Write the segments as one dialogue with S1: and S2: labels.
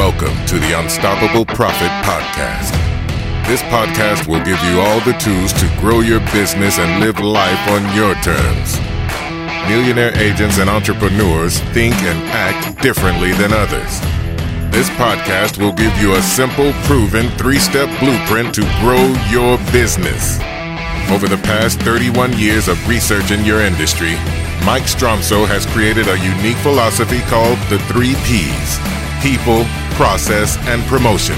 S1: Welcome to the Unstoppable Profit Podcast. This podcast will give you all the tools to grow your business and live life on your terms. Millionaire agents and entrepreneurs think and act differently than others. This podcast will give you a simple, proven three step blueprint to grow your business. Over the past 31 years of research in your industry, Mike Stromsoe has created a unique philosophy called the three P's people, process, and promotion.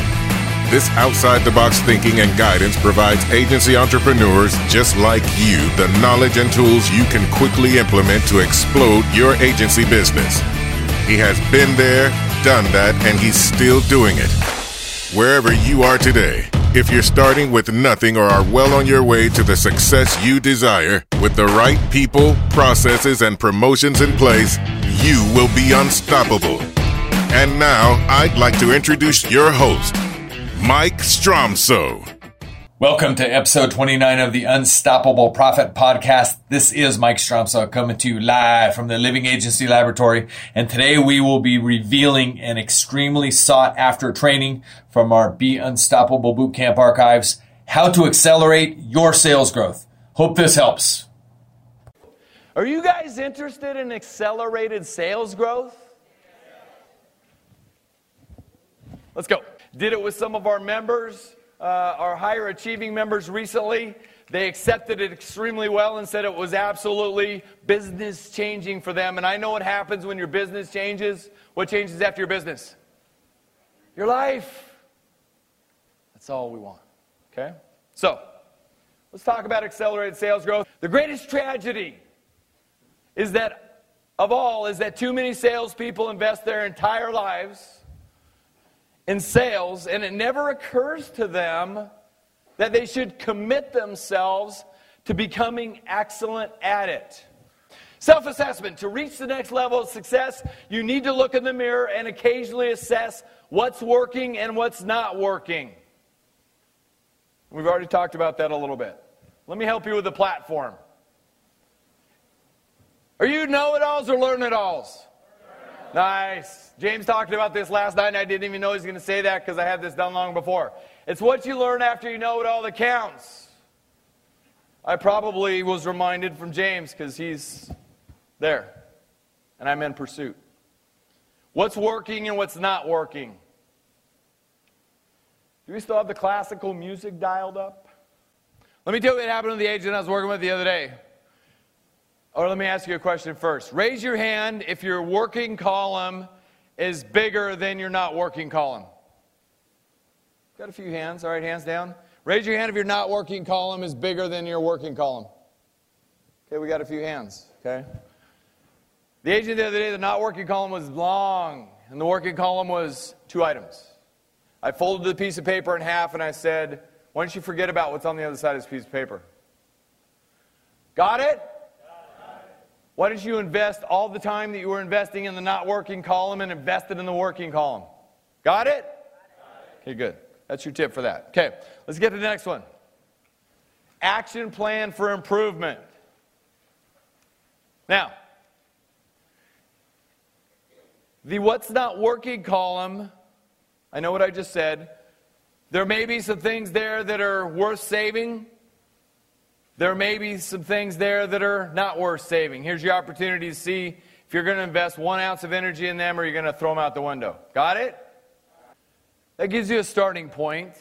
S1: This outside the box thinking and guidance provides agency entrepreneurs just like you the knowledge and tools you can quickly implement to explode your agency business. He has been there, done that, and he's still doing it. Wherever you are today, if you're starting with nothing or are well on your way to the success you desire, with the right people, processes, and promotions in place, you will be unstoppable. And now, I'd like to introduce your host, Mike Stromsoe.
S2: Welcome to episode 29 of the Unstoppable Profit Podcast. This is Mike Stromsoe coming to you live from the Living Agency Laboratory. And today we will be revealing an extremely sought after training from our Be Unstoppable Bootcamp archives, how to accelerate your sales growth. Hope this helps.
S3: Are you guys interested in accelerated sales growth? Let's go. Did it with some of our members, uh, our higher achieving members recently. They accepted it extremely well and said it was absolutely business changing for them. And I know what happens when your business changes. What changes after your business? Your life. That's all we want. Okay? So, let's talk about accelerated sales growth. The greatest tragedy is that, of all, is that too many salespeople invest their entire lives in sales, and it never occurs to them that they should commit themselves to becoming excellent at it. Self assessment. To reach the next level of success, you need to look in the mirror and occasionally assess what's working and what's not working. We've already talked about that a little bit. Let me help you with the platform. Are you know it alls or learn it alls? Nice. James talked about this last night, and I didn't even know he was going to say that because I had this done long before. It's what you learn after you know it all that counts. I probably was reminded from James because he's there, and I'm in pursuit. What's working and what's not working? Do we still have the classical music dialed up? Let me tell you what happened to the agent I was working with the other day. Or let me ask you a question first. Raise your hand if your working column is bigger than your not working column. Got a few hands. All right, hands down. Raise your hand if your not working column is bigger than your working column. Okay, we got a few hands. Okay. The agent the other day, the not working column was long, and the working column was two items. I folded the piece of paper in half and I said, Why don't you forget about what's on the other side of this piece of paper? Got it? Why don't you invest all the time that you were investing in the not working column and invest it in the working column? Got it? Okay, good. That's your tip for that. Okay, let's get to the next one. Action plan for improvement. Now, the what's not working column, I know what I just said. There may be some things there that are worth saving. There may be some things there that are not worth saving. Here's your opportunity to see if you're going to invest one ounce of energy in them or you're going to throw them out the window. Got it? That gives you a starting point.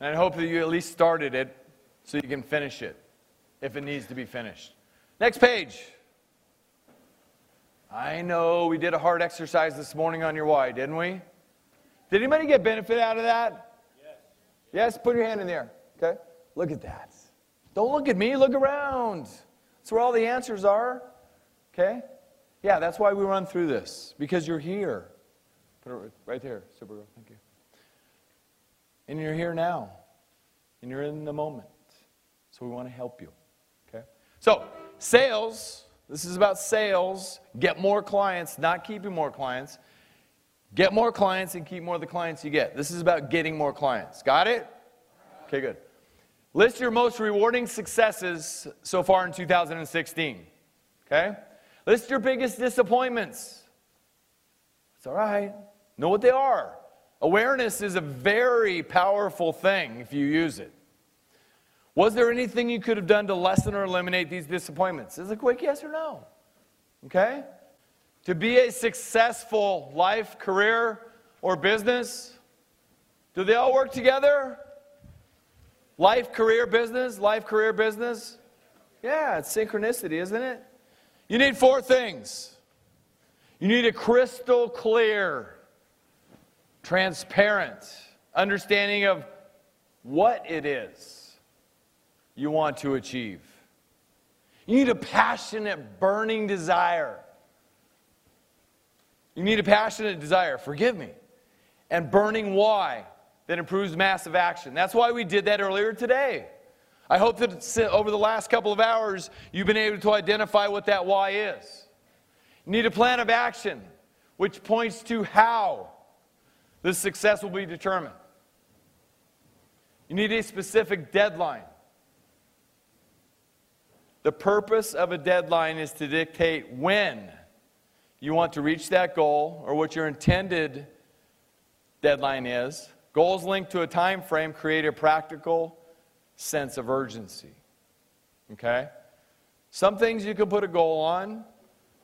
S3: And I hope that you at least started it so you can finish it if it needs to be finished. Next page. I know we did a hard exercise this morning on your why, didn't we? Did anybody get benefit out of that? Yes. Yes? Put your hand in there. Okay? Look at that. Don't look at me, look around. That's where all the answers are. Okay? Yeah, that's why we run through this, because you're here. Put it right there, Supergirl. Thank you. And you're here now, and you're in the moment. So we want to help you. Okay? So, sales, this is about sales. Get more clients, not keeping more clients. Get more clients and keep more of the clients you get. This is about getting more clients. Got it? Okay, good. List your most rewarding successes so far in 2016. Okay? List your biggest disappointments. It's all right. Know what they are. Awareness is a very powerful thing if you use it. Was there anything you could have done to lessen or eliminate these disappointments? Is a quick yes or no. Okay? To be a successful life, career, or business, do they all work together? Life, career, business, life, career, business? Yeah, it's synchronicity, isn't it? You need four things. You need a crystal clear, transparent understanding of what it is you want to achieve. You need a passionate, burning desire. You need a passionate desire, forgive me, and burning why that improves massive action. That's why we did that earlier today. I hope that over the last couple of hours, you've been able to identify what that why is. You need a plan of action, which points to how the success will be determined. You need a specific deadline. The purpose of a deadline is to dictate when you want to reach that goal or what your intended deadline is. Goals linked to a time frame create a practical sense of urgency. Okay? Some things you can put a goal on,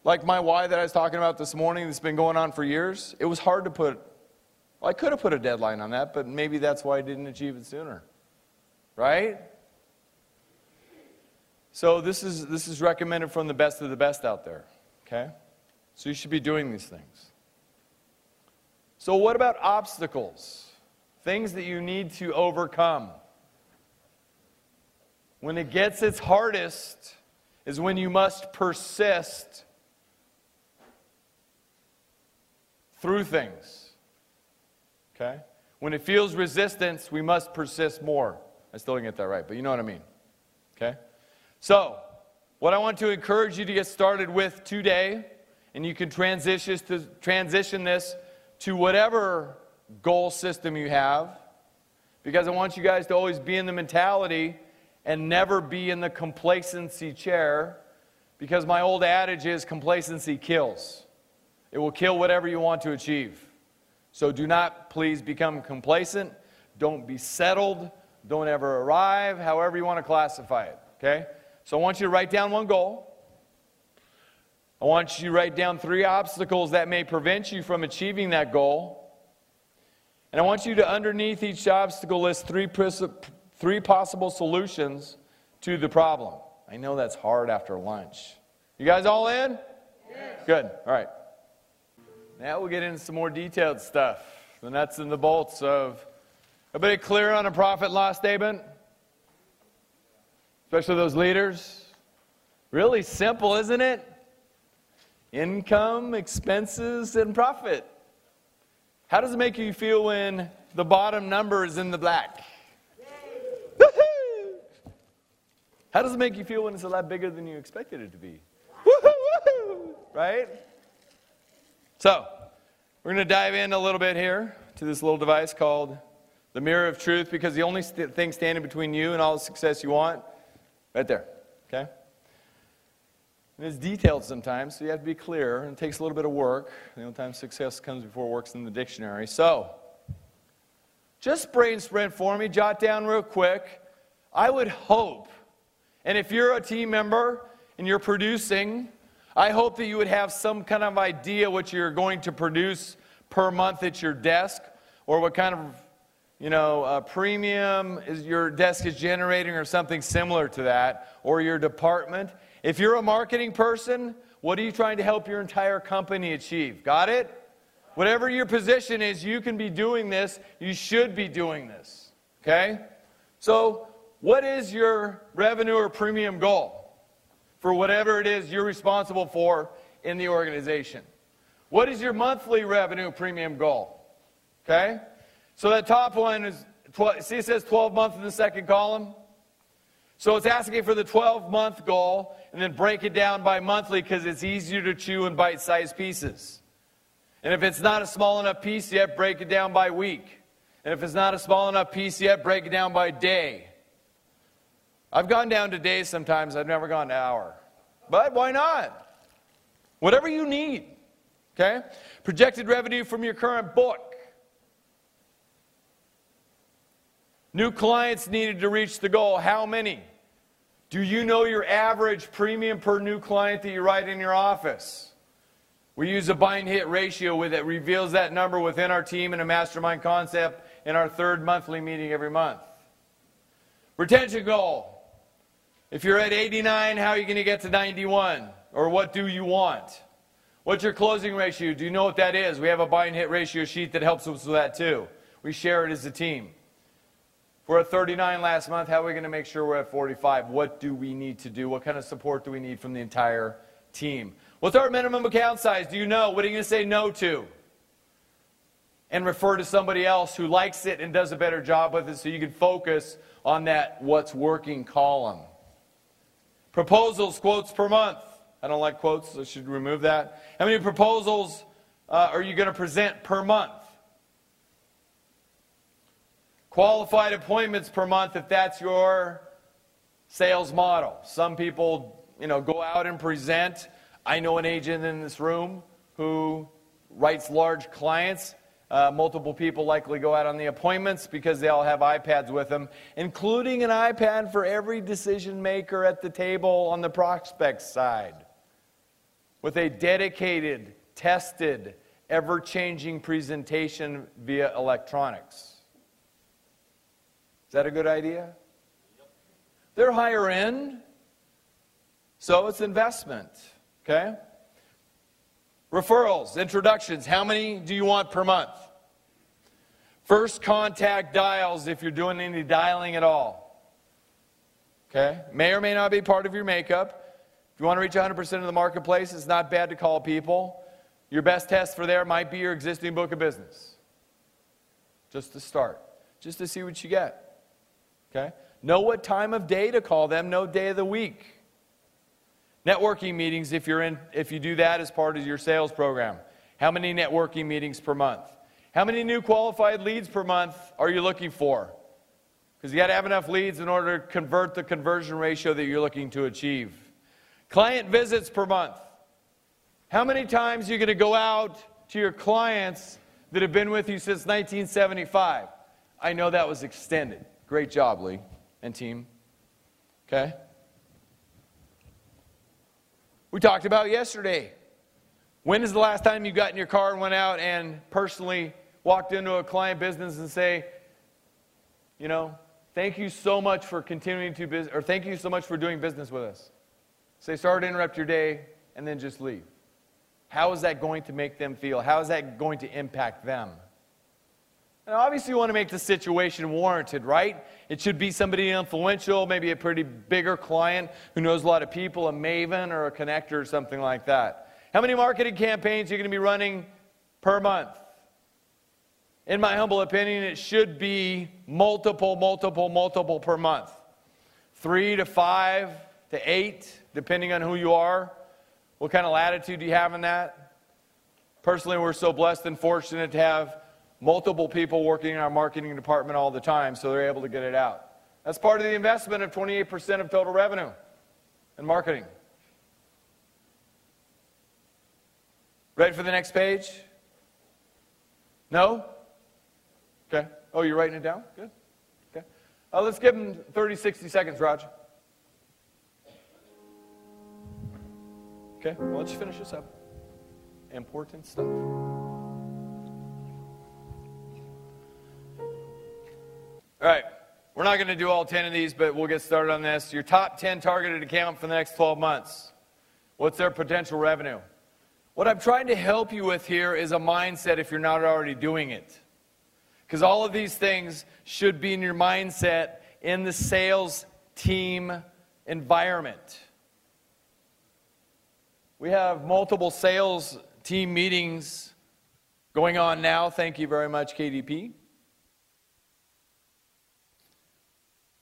S3: like my why that I was talking about this morning that's been going on for years. It was hard to put, well, I could have put a deadline on that, but maybe that's why I didn't achieve it sooner. Right? So this is, this is recommended from the best of the best out there. Okay? So you should be doing these things. So, what about obstacles? Things that you need to overcome. When it gets its hardest, is when you must persist through things. Okay? When it feels resistance, we must persist more. I still didn't get that right, but you know what I mean. Okay? So, what I want to encourage you to get started with today, and you can transition, to, transition this to whatever goal system you have, because I want you guys to always be in the mentality and never be in the complacency chair because my old adage is complacency kills. It will kill whatever you want to achieve. So do not please become complacent. Don't be settled. Don't ever arrive, however you want to classify it. Okay? So I want you to write down one goal. I want you to write down three obstacles that may prevent you from achieving that goal. And I want you to, underneath each obstacle, list three three possible solutions to the problem. I know that's hard after lunch. You guys all in? Yes. Good. All right. Now we'll get into some more detailed stuff. The nuts and the bolts of. Everybody clear on a profit loss statement? Especially those leaders. Really simple, isn't it? Income, expenses, and profit. How does it make you feel when the bottom number is in the black? How does it make you feel when it's a lot bigger than you expected it to be? Right? So, we're going to dive in a little bit here to this little device called the mirror of truth because the only st- thing standing between you and all the success you want, right there. Okay? And it's detailed sometimes, so you have to be clear, and it takes a little bit of work. The only time success comes before works in the dictionary. So, just brain sprint for me, jot down real quick. I would hope and if you're a team member and you're producing, I hope that you would have some kind of idea what you're going to produce per month at your desk or what kind of you know, uh, premium is your desk is generating or something similar to that, or your department. If you're a marketing person, what are you trying to help your entire company achieve? Got it? Whatever your position is, you can be doing this. You should be doing this. Okay? So what is your revenue or premium goal for whatever it is you're responsible for in the organization? What is your monthly revenue premium goal? Okay? So that top one is, see, it says 12 month in the second column? So it's asking for the 12 month goal and then break it down by monthly because it's easier to chew in bite sized pieces. And if it's not a small enough piece yet, break it down by week. And if it's not a small enough piece yet, break it down by day. I've gone down to days sometimes, I've never gone to hour. But why not? Whatever you need. Okay? Projected revenue from your current book. New clients needed to reach the goal. How many? Do you know your average premium per new client that you write in your office? We use a bind hit ratio with it reveals that number within our team in a mastermind concept in our third monthly meeting every month. Retention goal. If you're at 89, how are you going to get to 91? Or what do you want? What's your closing ratio? Do you know what that is? We have a buy and hit ratio sheet that helps us with that too. We share it as a team. We're at 39 last month, how are we going to make sure we're at 45? What do we need to do? What kind of support do we need from the entire team? What's our minimum account size? Do you know? What are you going to say no to? And refer to somebody else who likes it and does a better job with it so you can focus on that what's working column. Proposals, quotes per month. I don't like quotes, so I should remove that. How many proposals uh, are you going to present per month? Qualified appointments per month if that's your sales model. Some people, you know, go out and present. I know an agent in this room who writes large clients uh, multiple people likely go out on the appointments because they all have iPads with them, including an iPad for every decision maker at the table on the prospect side, with a dedicated, tested, ever changing presentation via electronics. Is that a good idea? They're higher end, so it's investment. Okay? Referrals, introductions. How many do you want per month? First contact dials if you're doing any dialing at all. Okay? May or may not be part of your makeup. If you want to reach 100% of the marketplace, it's not bad to call people. Your best test for there might be your existing book of business. Just to start, just to see what you get. Okay? Know what time of day to call them, know day of the week. Networking meetings, if, you're in, if you do that as part of your sales program. How many networking meetings per month? How many new qualified leads per month are you looking for? Because you got to have enough leads in order to convert the conversion ratio that you're looking to achieve. Client visits per month. How many times are you going to go out to your clients that have been with you since 1975? I know that was extended. Great job, Lee and team. Okay? We talked about yesterday. When is the last time you got in your car and went out and personally walked into a client business and say, you know, thank you so much for continuing to business, or thank you so much for doing business with us. Say, sorry to interrupt your day, and then just leave. How is that going to make them feel? How is that going to impact them? And obviously, you want to make the situation warranted, right? It should be somebody influential, maybe a pretty bigger client who knows a lot of people, a maven or a connector or something like that. How many marketing campaigns are you going to be running per month? In my humble opinion, it should be multiple, multiple, multiple per month. Three to five to eight, depending on who you are. What kind of latitude do you have in that? Personally, we're so blessed and fortunate to have multiple people working in our marketing department all the time, so they're able to get it out. That's part of the investment of 28% of total revenue in marketing. Ready for the next page? No? Okay. Oh, you're writing it down? Good. Okay. Uh, let's give them 30, 60 seconds, Raj. Okay, well, let's finish this up. Important stuff. All right. We're not going to do all 10 of these, but we'll get started on this. Your top 10 targeted account for the next 12 months. What's their potential revenue? What I'm trying to help you with here is a mindset if you're not already doing it. Because all of these things should be in your mindset in the sales team environment. We have multiple sales team meetings going on now. Thank you very much, KDP.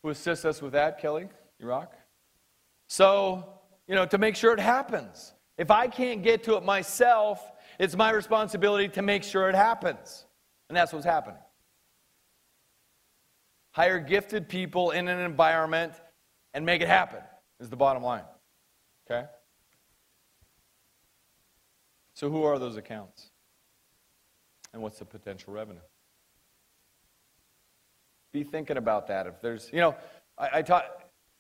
S3: Who assists us with that, Kelly? Rock. So, you know, to make sure it happens. If I can't get to it myself, it's my responsibility to make sure it happens. And that's what's happening. Hire gifted people in an environment and make it happen, is the bottom line. Okay? So, who are those accounts? And what's the potential revenue? Be thinking about that. If there's, you know, I, I taught,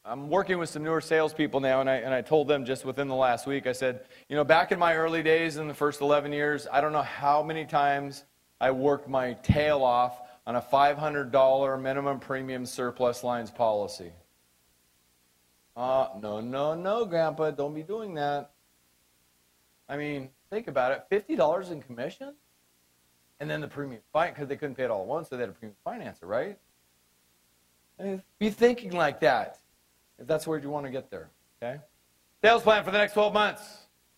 S3: I'm working with some newer salespeople now, and I, and I told them just within the last week, I said, you know, back in my early days in the first 11 years, I don't know how many times I worked my tail off on a $500 minimum premium surplus lines policy. Uh, no, no, no, Grandpa, don't be doing that. I mean, think about it $50 in commission? And then the premium fine, because they couldn't pay it all at once, so they had a premium financer, right? Be thinking like that if that's where you want to get there, okay? Sales plan for the next 12 months.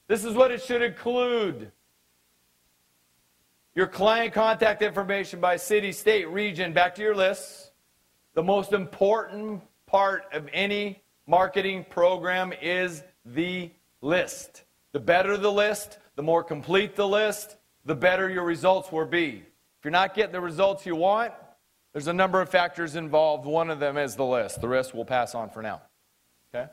S3: This is what it should include your client contact information by city, state, region, back to your lists. The most important part of any marketing program is the list. The better the list, the more complete the list, the better your results will be. If you're not getting the results you want, there's a number of factors involved. One of them is the list. The rest we'll pass on for now. Okay?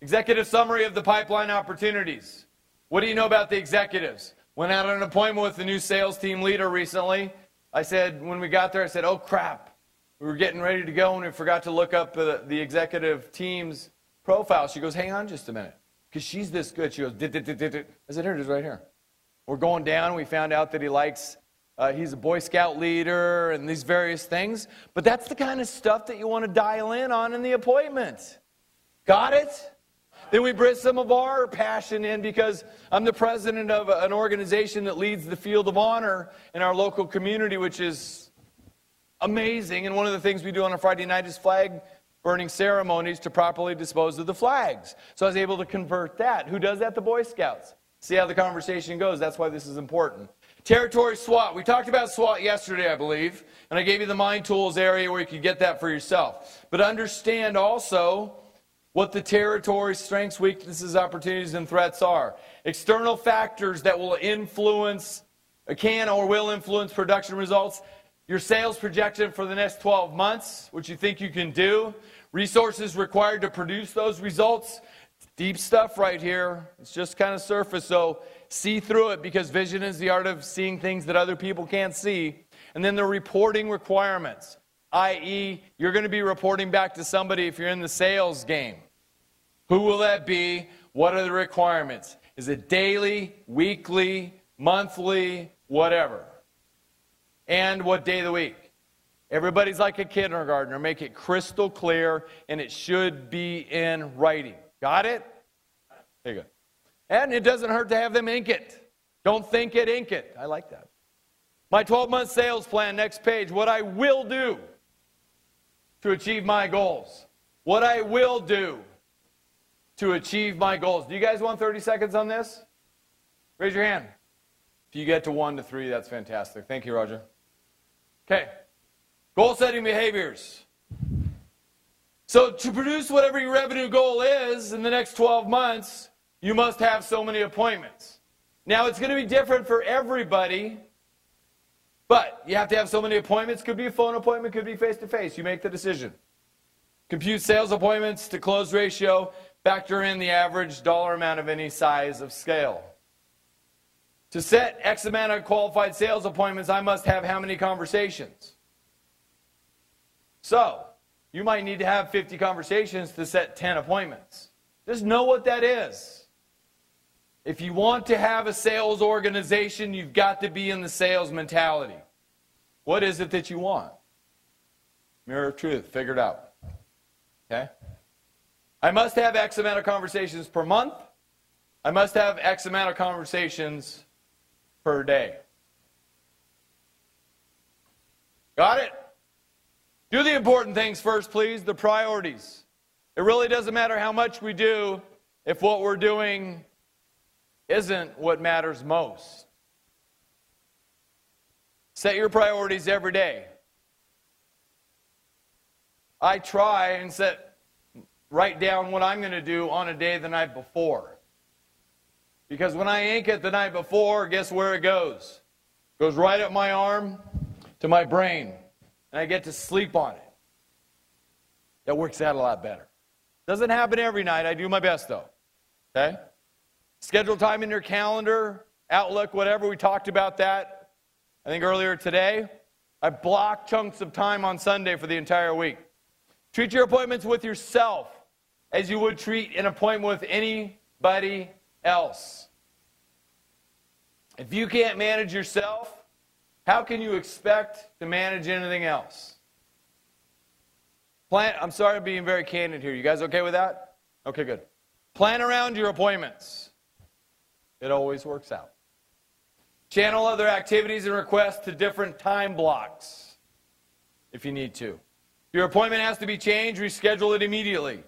S3: Executive summary of the pipeline opportunities. What do you know about the executives? Went out on an appointment with the new sales team leader recently. I said, when we got there, I said, oh crap. We were getting ready to go and we forgot to look up the, the executive team's profile. She goes, hang on just a minute. Because she's this good. She goes. I said, here it is right here. We're going down. We found out that he likes, uh, he's a Boy Scout leader and these various things. But that's the kind of stuff that you want to dial in on in the appointment. Got it? Then we bring some of our passion in because I'm the president of an organization that leads the field of honor in our local community, which is amazing. And one of the things we do on a Friday night is flag burning ceremonies to properly dispose of the flags. So I was able to convert that. Who does that? The Boy Scouts. See how the conversation goes. That's why this is important. Territory SWOT. We talked about SWOT yesterday, I believe, and I gave you the Mind Tools area where you could get that for yourself. But understand also what the territory's strengths, weaknesses, opportunities, and threats are. External factors that will influence, can or will influence production results. Your sales projection for the next 12 months, what you think you can do. Resources required to produce those results. Deep stuff right here. It's just kind of surface, so see through it because vision is the art of seeing things that other people can't see. And then the reporting requirements i.e., you're going to be reporting back to somebody if you're in the sales game. Who will that be? What are the requirements? Is it daily, weekly, monthly, whatever? And what day of the week? Everybody's like a kindergartner. Make it crystal clear, and it should be in writing. Got it? There you go. And it doesn't hurt to have them ink it. Don't think it, ink it. I like that. My 12 month sales plan, next page. What I will do to achieve my goals. What I will do to achieve my goals. Do you guys want 30 seconds on this? Raise your hand. If you get to one to three, that's fantastic. Thank you, Roger. Okay. Goal setting behaviors. So, to produce whatever your revenue goal is in the next 12 months, you must have so many appointments. Now, it's going to be different for everybody but you have to have so many appointments. Could be a phone appointment, could be face to face. You make the decision. Compute sales appointments to close ratio. Factor in the average dollar amount of any size of scale. To set X amount of qualified sales appointments, I must have how many conversations? So, you might need to have 50 conversations to set 10 appointments. Just know what that is. If you want to have a sales organization, you've got to be in the sales mentality. What is it that you want? Mirror of truth, figure it out. Okay? I must have X amount of conversations per month. I must have X amount of conversations per day. Got it? Do the important things first, please, the priorities. It really doesn't matter how much we do if what we're doing isn't what matters most. Set your priorities every day. I try and set write down what I'm going to do on a day the night before. Because when I ink it the night before, guess where it goes? It goes right up my arm to my brain, and I get to sleep on it. That works out a lot better. Doesn't happen every night. I do my best though. Okay? Schedule time in your calendar Outlook, whatever. We talked about that, I think, earlier today. I block chunks of time on Sunday for the entire week. Treat your appointments with yourself as you would treat an appointment with anybody else. If you can't manage yourself, how can you expect to manage anything else? Plan, I'm sorry I'm being very candid here. You guys okay with that? Okay, good. Plan around your appointments. It always works out. Channel other activities and requests to different time blocks if you need to. If your appointment has to be changed, reschedule it immediately.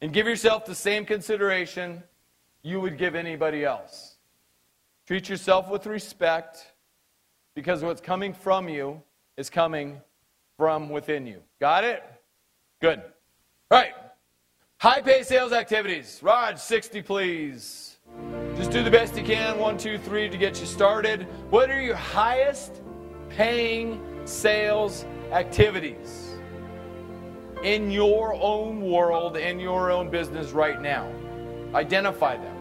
S3: And give yourself the same consideration you would give anybody else. Treat yourself with respect because what's coming from you is coming from within you. Got it? Good. All right. High pay sales activities. Raj, 60, please. Just do the best you can. One, two, three to get you started. What are your highest paying sales activities in your own world, in your own business right now? Identify them.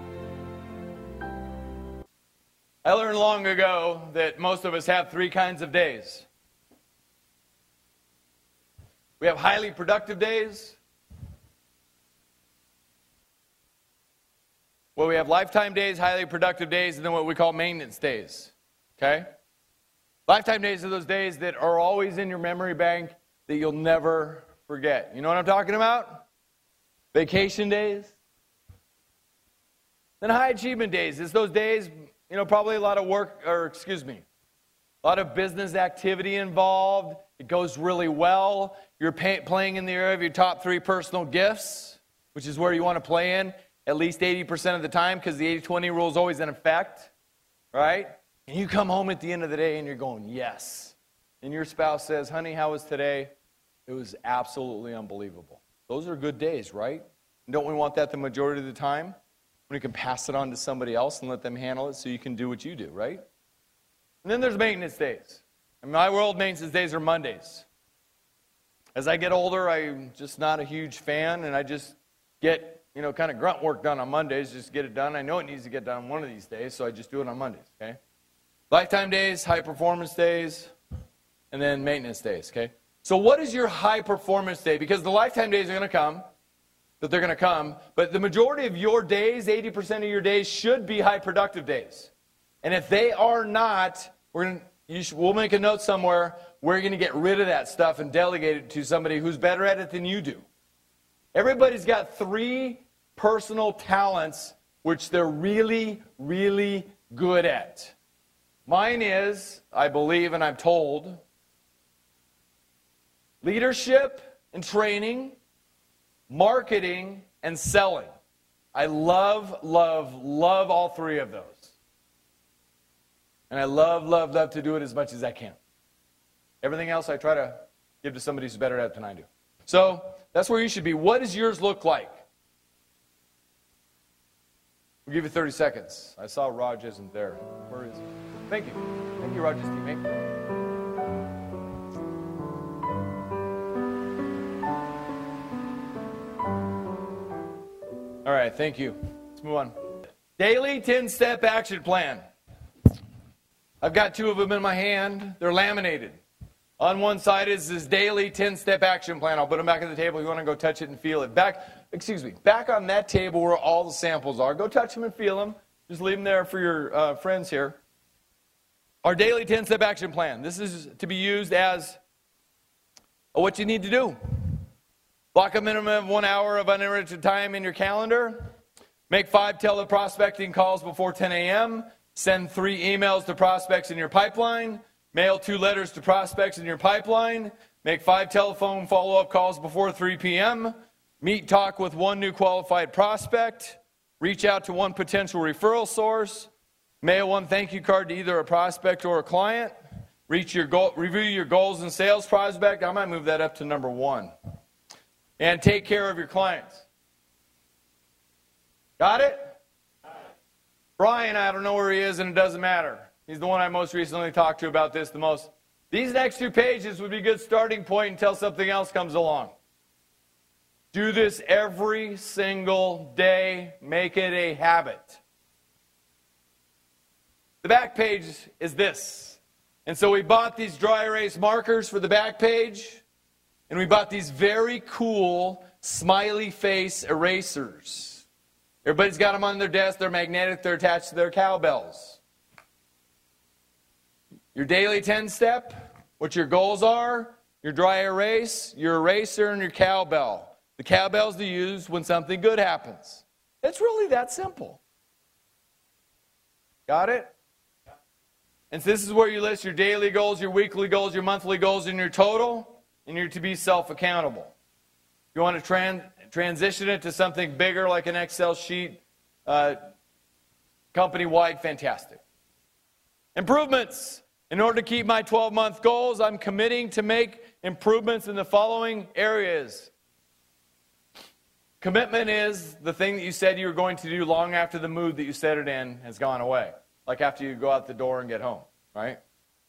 S3: I learned long ago that most of us have three kinds of days. We have highly productive days. Well, we have lifetime days, highly productive days, and then what we call maintenance days. Okay? Lifetime days are those days that are always in your memory bank that you'll never forget. You know what I'm talking about? Vacation days. Then high achievement days. It's those days you know, probably a lot of work, or excuse me, a lot of business activity involved. It goes really well. You're pay, playing in the area of your top three personal gifts, which is where you want to play in at least 80% of the time because the 80 20 rule is always in effect, right? And you come home at the end of the day and you're going, yes. And your spouse says, honey, how was today? It was absolutely unbelievable. Those are good days, right? don't we want that the majority of the time? when you can pass it on to somebody else and let them handle it so you can do what you do, right? And then there's maintenance days. In my world, maintenance days are Mondays. As I get older, I'm just not a huge fan, and I just get, you know, kind of grunt work done on Mondays, just get it done. I know it needs to get done one of these days, so I just do it on Mondays, okay? Lifetime days, high performance days, and then maintenance days, okay? So, what is your high performance day? Because the lifetime days are going to come that they're going to come. But the majority of your days, 80% of your days, should be high productive days. And if they are not, we're going to, should, we'll make a note somewhere. We're going to get rid of that stuff and delegate it to somebody who's better at it than you do. Everybody's got three personal talents which they're really, really good at. Mine is, I believe and I'm told, leadership and training marketing, and selling. I love, love, love all three of those. And I love, love, love to do it as much as I can. Everything else I try to give to somebody who's better at it than I do. So that's where you should be. What does yours look like? We'll give you 30 seconds. I saw Raj isn't there. Where is he? Thank you. Thank you, Raj's teammate. All right, thank you. Let's move on. Daily 10 step action plan. I've got two of them in my hand. They're laminated. On one side is this daily 10 step action plan. I'll put them back on the table. You want to go touch it and feel it. Back, excuse me, back on that table where all the samples are. Go touch them and feel them. Just leave them there for your uh, friends here. Our daily 10 step action plan. This is to be used as what you need to do. Block a minimum of one hour of uninterrupted time in your calendar. Make five teleprospecting calls before 10 a.m. Send three emails to prospects in your pipeline. Mail two letters to prospects in your pipeline. Make five telephone follow up calls before 3 p.m. Meet, talk with one new qualified prospect. Reach out to one potential referral source. Mail one thank you card to either a prospect or a client. Reach your goal, review your goals and sales prospect. I might move that up to number one and take care of your clients. Got it? Brian, I don't know where he is, and it doesn't matter. He's the one I most recently talked to about this the most. These next two pages would be a good starting point until something else comes along. Do this every single day. Make it a habit. The back page is this. And so we bought these dry erase markers for the back page, and we bought these very cool smiley face erasers. Everybody's got them on their desk, they're magnetic, they're attached to their cowbells. Your daily 10 step, what your goals are, your dry erase, your eraser, and your cowbell. The cowbell's to use when something good happens. It's really that simple. Got it? And so this is where you list your daily goals, your weekly goals, your monthly goals, and your total, and you're to be self accountable. You want to tran- transition it to something bigger like an Excel sheet, uh, company wide, fantastic. Improvements. In order to keep my 12 month goals, I'm committing to make improvements in the following areas. Commitment is the thing that you said you were going to do long after the mood that you set it in has gone away like after you go out the door and get home, right?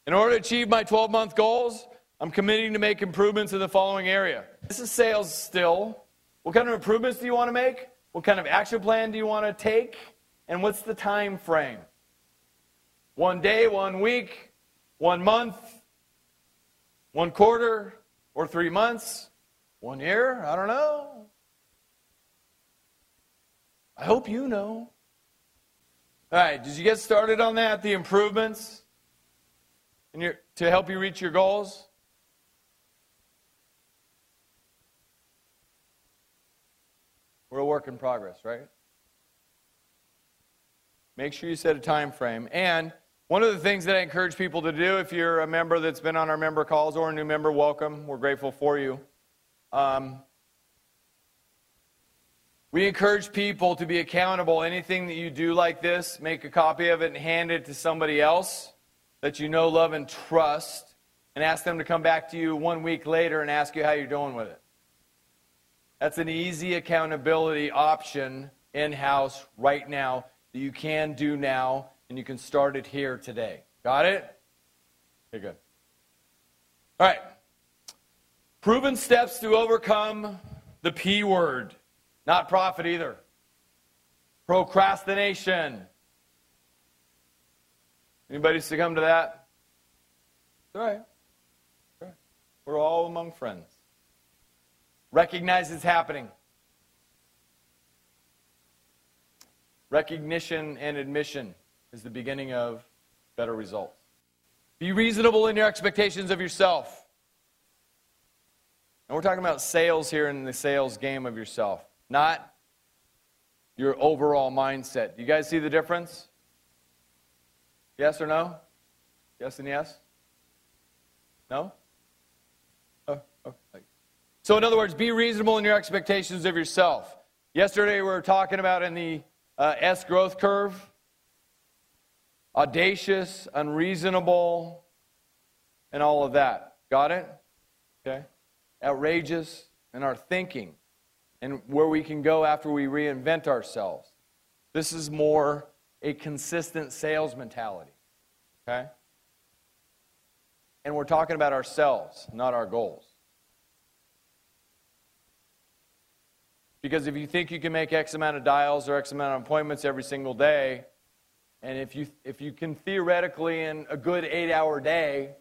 S3: In order to achieve my 12 month goals, I'm committing to make improvements in the following area. This is sales still. What kind of improvements do you want to make? What kind of action plan do you want to take? And what's the time frame? One day, one week, one month, one quarter, or three months, one year? I don't know. I hope you know. All right, did you get started on that? The improvements your, to help you reach your goals? We're a work in progress, right? Make sure you set a time frame. And one of the things that I encourage people to do, if you're a member that's been on our member calls or a new member, welcome. We're grateful for you. Um, we encourage people to be accountable. Anything that you do like this, make a copy of it and hand it to somebody else that you know, love, and trust, and ask them to come back to you one week later and ask you how you're doing with it. That's an easy accountability option in house right now that you can do now, and you can start it here today. Got it? Okay, good. All right. Proven steps to overcome the P word. Not profit either. Procrastination. Anybody succumb to that? All right. all right. We're all among friends. Recognize it's happening. Recognition and admission is the beginning of better results. Be reasonable in your expectations of yourself. And we're talking about sales here in the sales game of yourself not your overall mindset. Do you guys see the difference? Yes or no? Yes and yes? No? Oh, oh. So, in other words, be reasonable in your expectations of yourself. Yesterday, we were talking about in the uh, S growth curve audacious, unreasonable, and all of that. Got it? Okay? Outrageous in our thinking and where we can go after we reinvent ourselves. This is more a consistent sales mentality. Okay? And we're talking about ourselves, not our goals. Because if you think you can make X amount of dials or X amount of appointments every single day, and if you, if you can theoretically in a good eight hour day,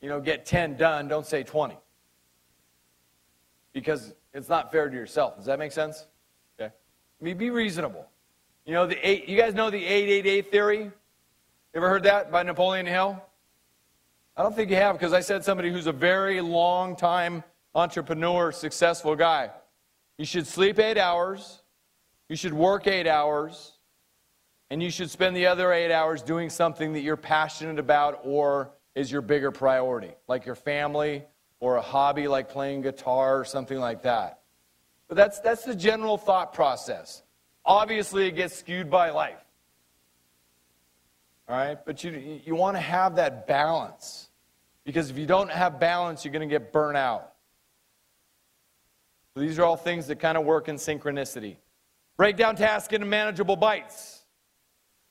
S3: you know, get 10 done, don't say 20. Because it's not fair to yourself. Does that make sense? Okay. I mean, be reasonable. You know, the eight, you guys know the 888 theory? Ever heard that by Napoleon Hill? I don't think you have because I said somebody who's a very long time entrepreneur, successful guy. You should sleep eight hours, you should work eight hours, and you should spend the other eight hours doing something that you're passionate about or is your bigger priority, like your family or a hobby like playing guitar or something like that. But that's, that's the general thought process. Obviously, it gets skewed by life. All right? But you, you want to have that balance. Because if you don't have balance, you're going to get burnt out. So these are all things that kind of work in synchronicity. Break down tasks into manageable bites.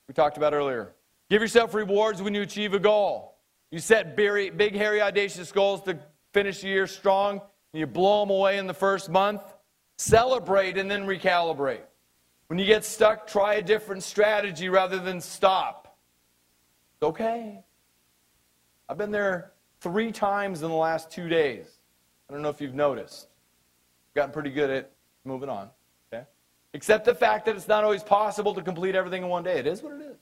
S3: We talked about earlier. Give yourself rewards when you achieve a goal. You set big, hairy, audacious goals to finish the year strong, and you blow them away in the first month, celebrate and then recalibrate. When you get stuck, try a different strategy rather than stop. It's okay. I've been there three times in the last two days. I don't know if you've noticed. I've gotten pretty good at moving on. Accept the fact that it's not always possible to complete everything in one day. It is what it is.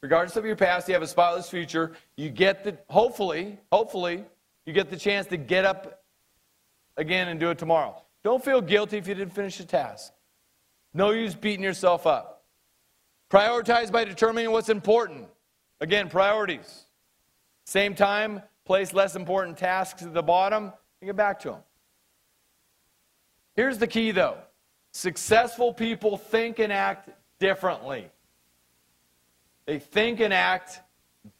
S3: Regardless of your past, you have a spotless future. You get the, hopefully, hopefully, you get the chance to get up again and do it tomorrow. Don't feel guilty if you didn't finish the task. No use beating yourself up. Prioritize by determining what's important. Again, priorities. Same time, place less important tasks at the bottom and get back to them. Here's the key though successful people think and act differently. They think and act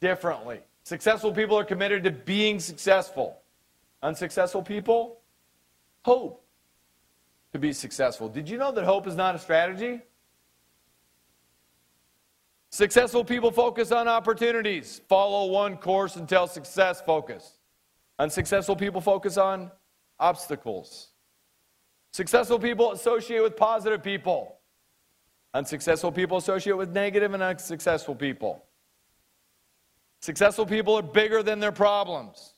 S3: differently. Successful people are committed to being successful. Unsuccessful people hope to be successful. Did you know that hope is not a strategy? Successful people focus on opportunities, follow one course until success focus. Unsuccessful people focus on obstacles. Successful people associate with positive people. Unsuccessful people associate with negative and unsuccessful people. Successful people are bigger than their problems.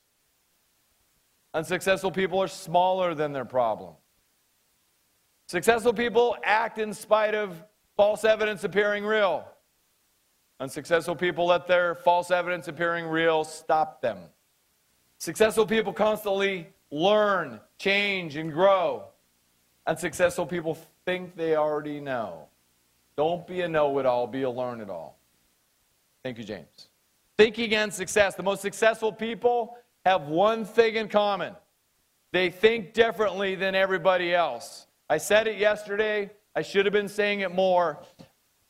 S3: Unsuccessful people are smaller than their problem. Successful people act in spite of false evidence appearing real. Unsuccessful people let their false evidence appearing real stop them. Successful people constantly learn, change, and grow. Unsuccessful people think they already know. Don't be a know it all, be a learn it all. Thank you, James. Thinking and success. The most successful people have one thing in common they think differently than everybody else. I said it yesterday. I should have been saying it more.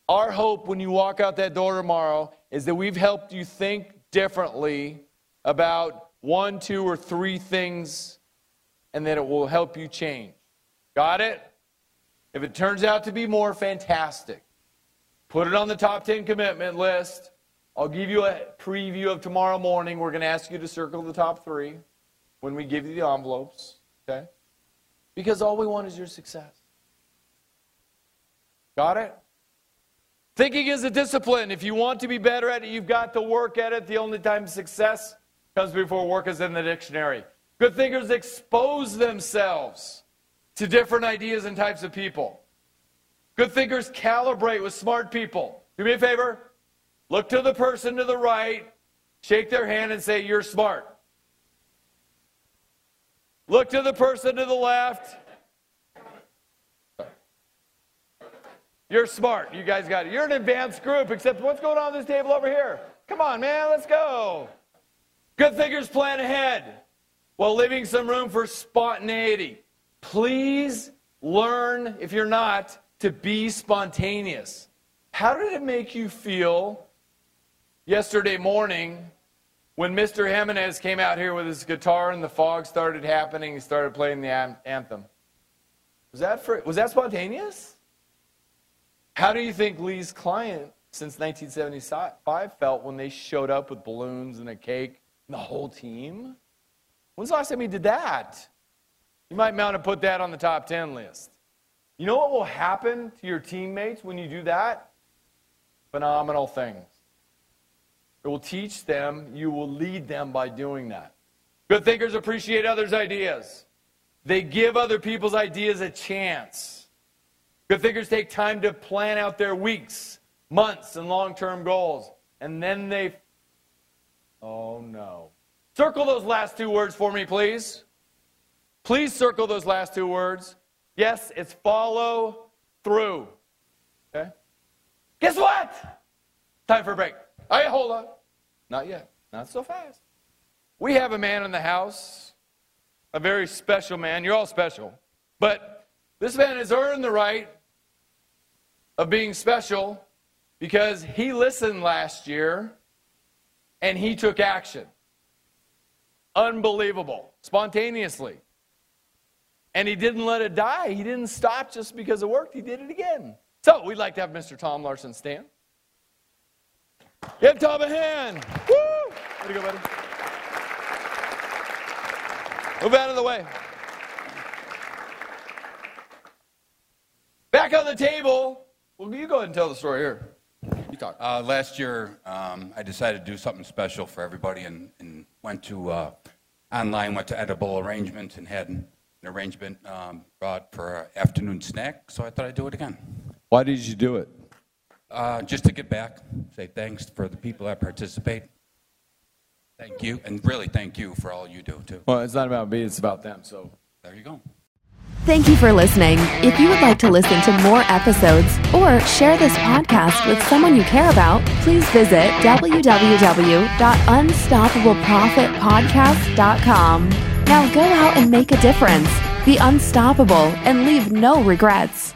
S3: Our hope when you walk out that door tomorrow is that we've helped you think differently about one, two, or three things and that it will help you change. Got it? If it turns out to be more, fantastic. Put it on the top 10 commitment list. I'll give you a preview of tomorrow morning. We're going to ask you to circle the top three when we give you the envelopes, okay? Because all we want is your success. Got it? Thinking is a discipline. If you want to be better at it, you've got to work at it. The only time success comes before work is in the dictionary. Good thinkers expose themselves to different ideas and types of people. Good thinkers calibrate with smart people. Do me a favor. Look to the person to the right, shake their hand, and say, You're smart. Look to the person to the left, You're smart. You guys got it. You're an advanced group, except what's going on this table over here? Come on, man, let's go. Good thinkers plan ahead while leaving some room for spontaneity. Please learn, if you're not, to be spontaneous. How did it make you feel yesterday morning when Mr. Jimenez came out here with his guitar and the fog started happening? He started playing the anthem. Was that, for, was that spontaneous? How do you think Lee's client since 1975 felt when they showed up with balloons and a cake and the whole team? When's the last time he did that? You might want to put that on the top 10 list. You know what will happen to your teammates when you do that? Phenomenal things. It will teach them, you will lead them by doing that. Good thinkers appreciate others' ideas. They give other people's ideas a chance. Good thinkers take time to plan out their weeks, months, and long term goals. And then they. Oh no. Circle those last two words for me, please. Please circle those last two words. Yes, it's follow through. Okay? Guess what? Time for a break. All right, hold on. Not yet. Not so fast. We have a man in the house, a very special man. You're all special. But this man has earned the right of being special because he listened last year and he took action. Unbelievable, spontaneously. And he didn't let it die. He didn't stop just because it worked. He did it again. So we'd like to have Mr. Tom Larson stand. Give Tom a hand. Woo! Way to go, buddy. Move out of the way. Back on the table, well, you go ahead and tell the story here.
S4: You talk.
S5: Uh, last year, um, I decided to do something special for everybody and, and went to uh, online, went to Edible Arrangements and had an arrangement um, brought for an afternoon snack. So I thought I'd do it again.
S3: Why did you do it?
S5: Uh, just to give back, say thanks for the people that participate. Thank you, and really thank you for all you do too.
S3: Well, it's not about me, it's about them. So
S5: There you go.
S6: Thank you for listening. If you would like to listen to more episodes or share this podcast with someone you care about, please visit www.unstoppableprofitpodcast.com. Now go out and make a difference. Be unstoppable and leave no regrets.